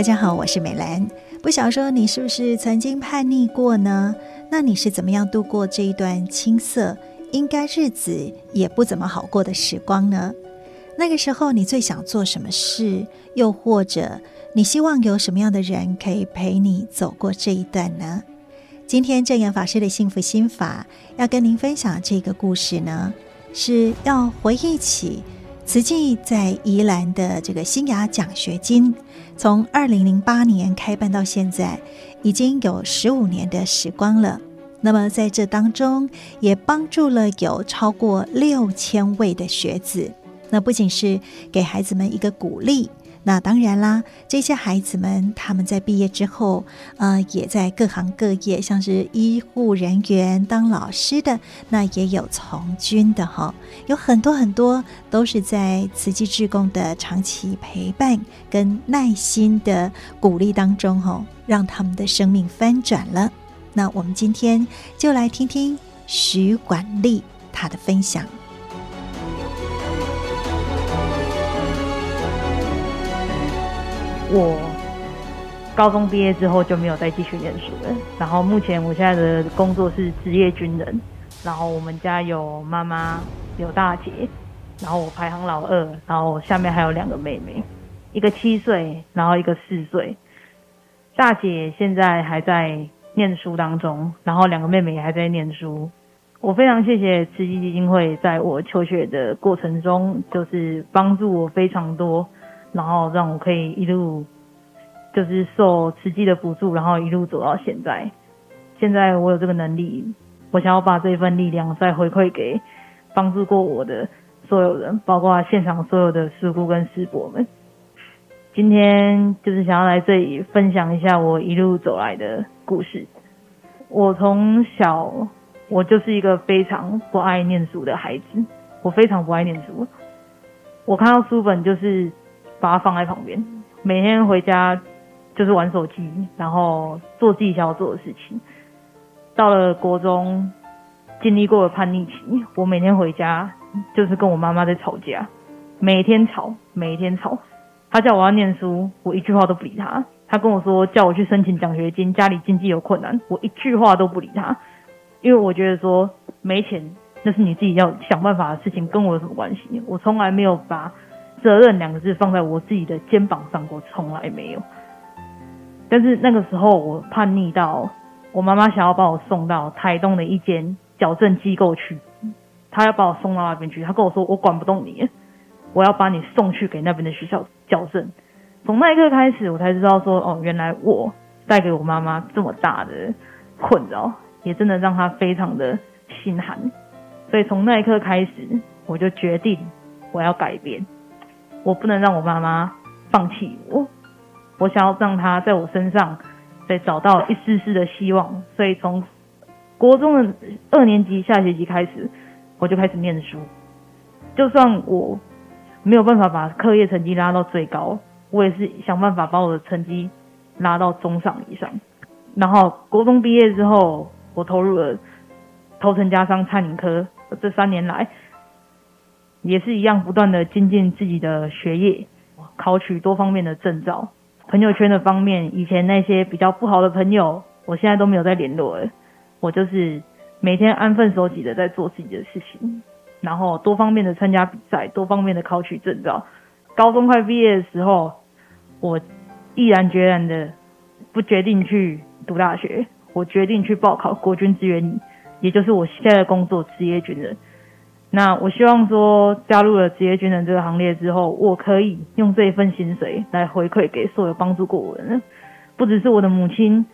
大家好，我是美兰。不想说你是不是曾经叛逆过呢？那你是怎么样度过这一段青涩，应该日子也不怎么好过的时光呢？那个时候你最想做什么事？又或者你希望有什么样的人可以陪你走过这一段呢？今天正言法师的幸福心法要跟您分享这个故事呢，是要回忆起慈济在宜兰的这个新雅奖学金，从二零零八年开办到现在，已经有十五年的时光了。那么在这当中，也帮助了有超过六千位的学子。那不仅是给孩子们一个鼓励。那当然啦，这些孩子们他们在毕业之后，呃，也在各行各业，像是医护人员、当老师的，那也有从军的哈，有很多很多都是在慈济志工的长期陪伴跟耐心的鼓励当中哈，让他们的生命翻转了。那我们今天就来听听徐管丽她的分享。我高中毕业之后就没有再继续念书了。然后目前我现在的工作是职业军人。然后我们家有妈妈，有大姐，然后我排行老二，然后下面还有两个妹妹，一个七岁，然后一个四岁。大姐现在还在念书当中，然后两个妹妹也还在念书。我非常谢谢慈济基金会在我求学的过程中，就是帮助我非常多。然后让我可以一路就是受慈济的补助，然后一路走到现在。现在我有这个能力，我想要把这份力量再回馈给帮助过我的所有人，包括现场所有的师姑跟师伯们。今天就是想要来这里分享一下我一路走来的故事。我从小我就是一个非常不爱念书的孩子，我非常不爱念书。我看到书本就是。把它放在旁边，每天回家就是玩手机，然后做自己想要做的事情。到了国中，经历过了叛逆期，我每天回家就是跟我妈妈在吵架，每天吵，每天吵。她叫我要念书，我一句话都不理她。她跟我说叫我去申请奖学金，家里经济有困难，我一句话都不理她，因为我觉得说没钱那是你自己要想办法的事情，跟我有什么关系？我从来没有把。责任两个字放在我自己的肩膀上过，从来没有。但是那个时候我叛逆到，我妈妈想要把我送到台东的一间矫正机构去，她要把我送到那边去。她跟我说：“我管不动你，我要把你送去给那边的学校矫正。”从那一刻开始，我才知道说：“哦，原来我带给我妈妈这么大的困扰，也真的让她非常的心寒。”所以从那一刻开始，我就决定我要改变。我不能让我妈妈放弃我，我想要让她在我身上再找到一丝丝的希望。所以从国中的二年级下学期开始，我就开始念书。就算我没有办法把课业成绩拉到最高，我也是想办法把我的成绩拉到中上以上。然后国中毕业之后，我投入了头城家商餐饮科。这三年来，也是一样，不断的精进自己的学业，考取多方面的证照。朋友圈的方面，以前那些比较不好的朋友，我现在都没有再联络了。我就是每天安分守己的在做自己的事情，然后多方面的参加比赛，多方面的考取证照。高中快毕业的时候，我毅然决然的不决定去读大学，我决定去报考国军志愿，也就是我现在的工作，职业军人。那我希望说，加入了职业军人这个行列之后，我可以用这一份薪水来回馈给所有帮助过我的人，不只是我的母亲，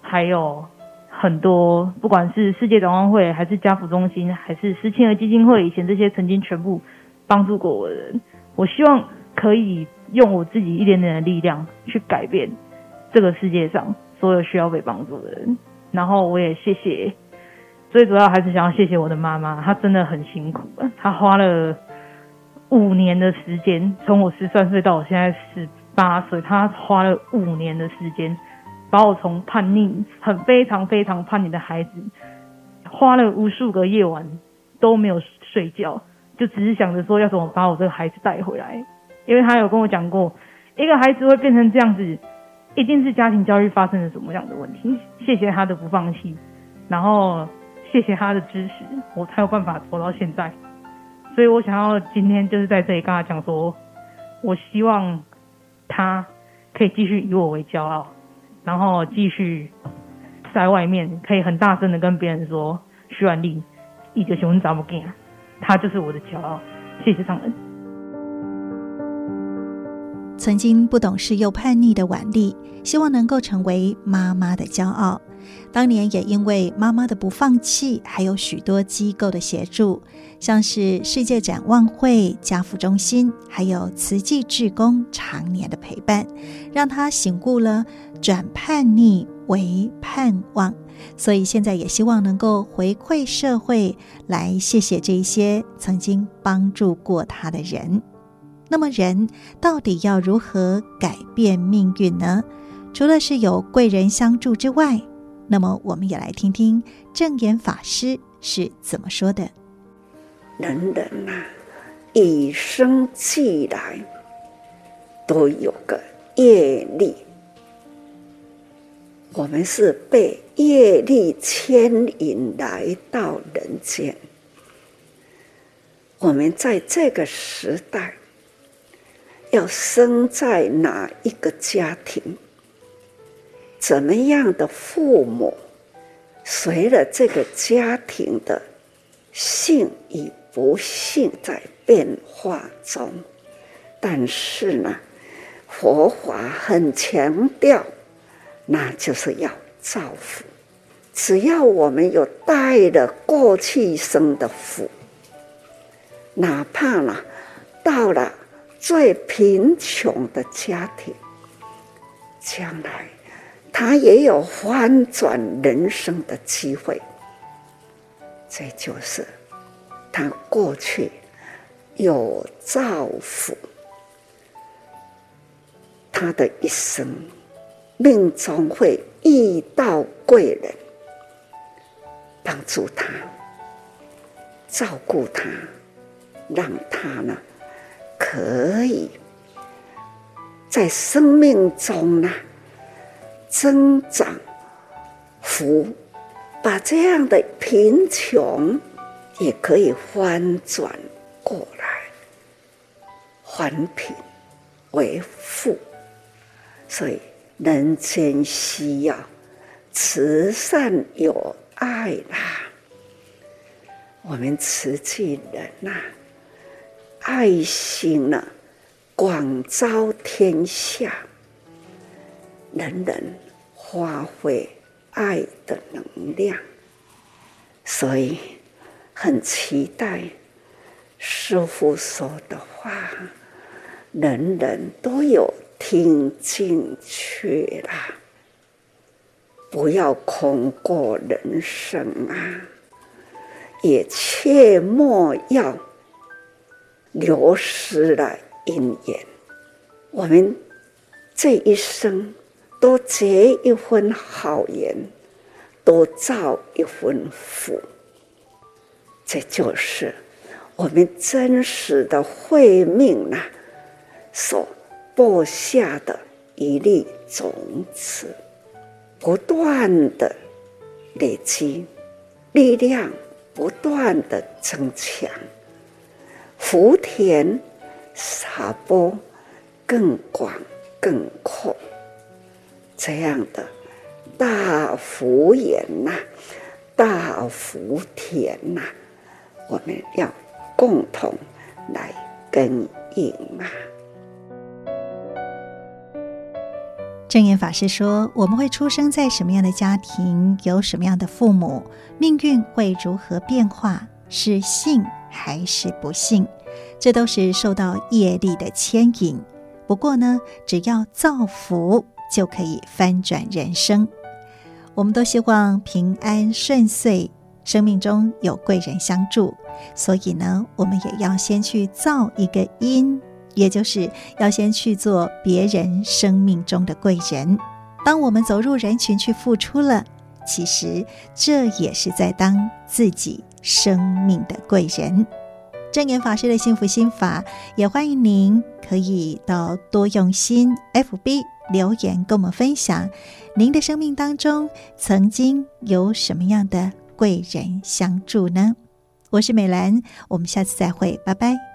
还有很多，不管是世界展望会，还是家扶中心，还是施庆儿基金会，以前这些曾经全部帮助过我的人，我希望可以用我自己一点点的力量去改变这个世界上所有需要被帮助的人，然后我也谢谢。最主要还是想要谢谢我的妈妈，她真的很辛苦，她花了五年的时间，从我十三岁到我现在十八岁，她花了五年的时间，把我从叛逆、很非常非常叛逆的孩子，花了无数个夜晚都没有睡觉，就只是想着说要怎么把我这个孩子带回来，因为她有跟我讲过，一个孩子会变成这样子，一定是家庭教育发生了什么样的问题。谢谢他的不放弃，然后谢谢他的支持，我才有办法活到现在。所以我想要今天就是在这里跟他讲说，我希望他可以继续以我为骄傲，然后继续在外面可以很大声的跟别人说，徐婉丽，一个熊怎么干？他就是我的骄傲。谢谢上恩。曾经不懂事又叛逆的婉丽，希望能够成为妈妈的骄傲。当年也因为妈妈的不放弃，还有许多机构的协助，像是世界展望会、家扶中心，还有慈济志工常年的陪伴，让他醒悟了转叛逆为盼望。所以现在也希望能够回馈社会，来谢谢这些曾经帮助过他的人。那么人到底要如何改变命运呢？除了是有贵人相助之外，那么我们也来听听证严法师是怎么说的。人人呐、啊，与生俱来都有个业力，我们是被业力牵引来到人间。我们在这个时代。要生在哪一个家庭？怎么样的父母？随着这个家庭的幸与不幸在变化中，但是呢，佛法很强调，那就是要造福。只要我们有带了过去生的福，哪怕呢，到了。最贫穷的家庭，将来他也有翻转人生的机会。这就是他过去有造福，他的一生命中会遇到贵人，帮助他，照顾他，让他呢。可以在生命中呢增长福，把这样的贫穷也可以翻转过来，还贫为富。所以人间需要慈善有爱啦，我们慈济人呐。爱心呢，广招天下，人人发挥爱的能量，所以很期待师傅说的话，人人都有听进去啦，不要空过人生啊，也切莫要。流失了因缘，我们这一生多结一份好缘，多造一份福，这就是我们真实的慧命啊，所播下的一粒种子，不断的累积，力量不断的增强。福田撒播更广更阔，这样的大福缘呐，大福田呐，我们要共同来耕耘啊！正言法师说：“我们会出生在什么样的家庭，有什么样的父母，命运会如何变化，是幸还是不幸？”这都是受到业力的牵引。不过呢，只要造福，就可以翻转人生。我们都希望平安顺遂，生命中有贵人相助。所以呢，我们也要先去造一个因，也就是要先去做别人生命中的贵人。当我们走入人群去付出了，其实这也是在当自己生命的贵人。正言法师的幸福心法，也欢迎您可以到多用心 FB 留言跟我们分享，您的生命当中曾经有什么样的贵人相助呢？我是美兰，我们下次再会，拜拜。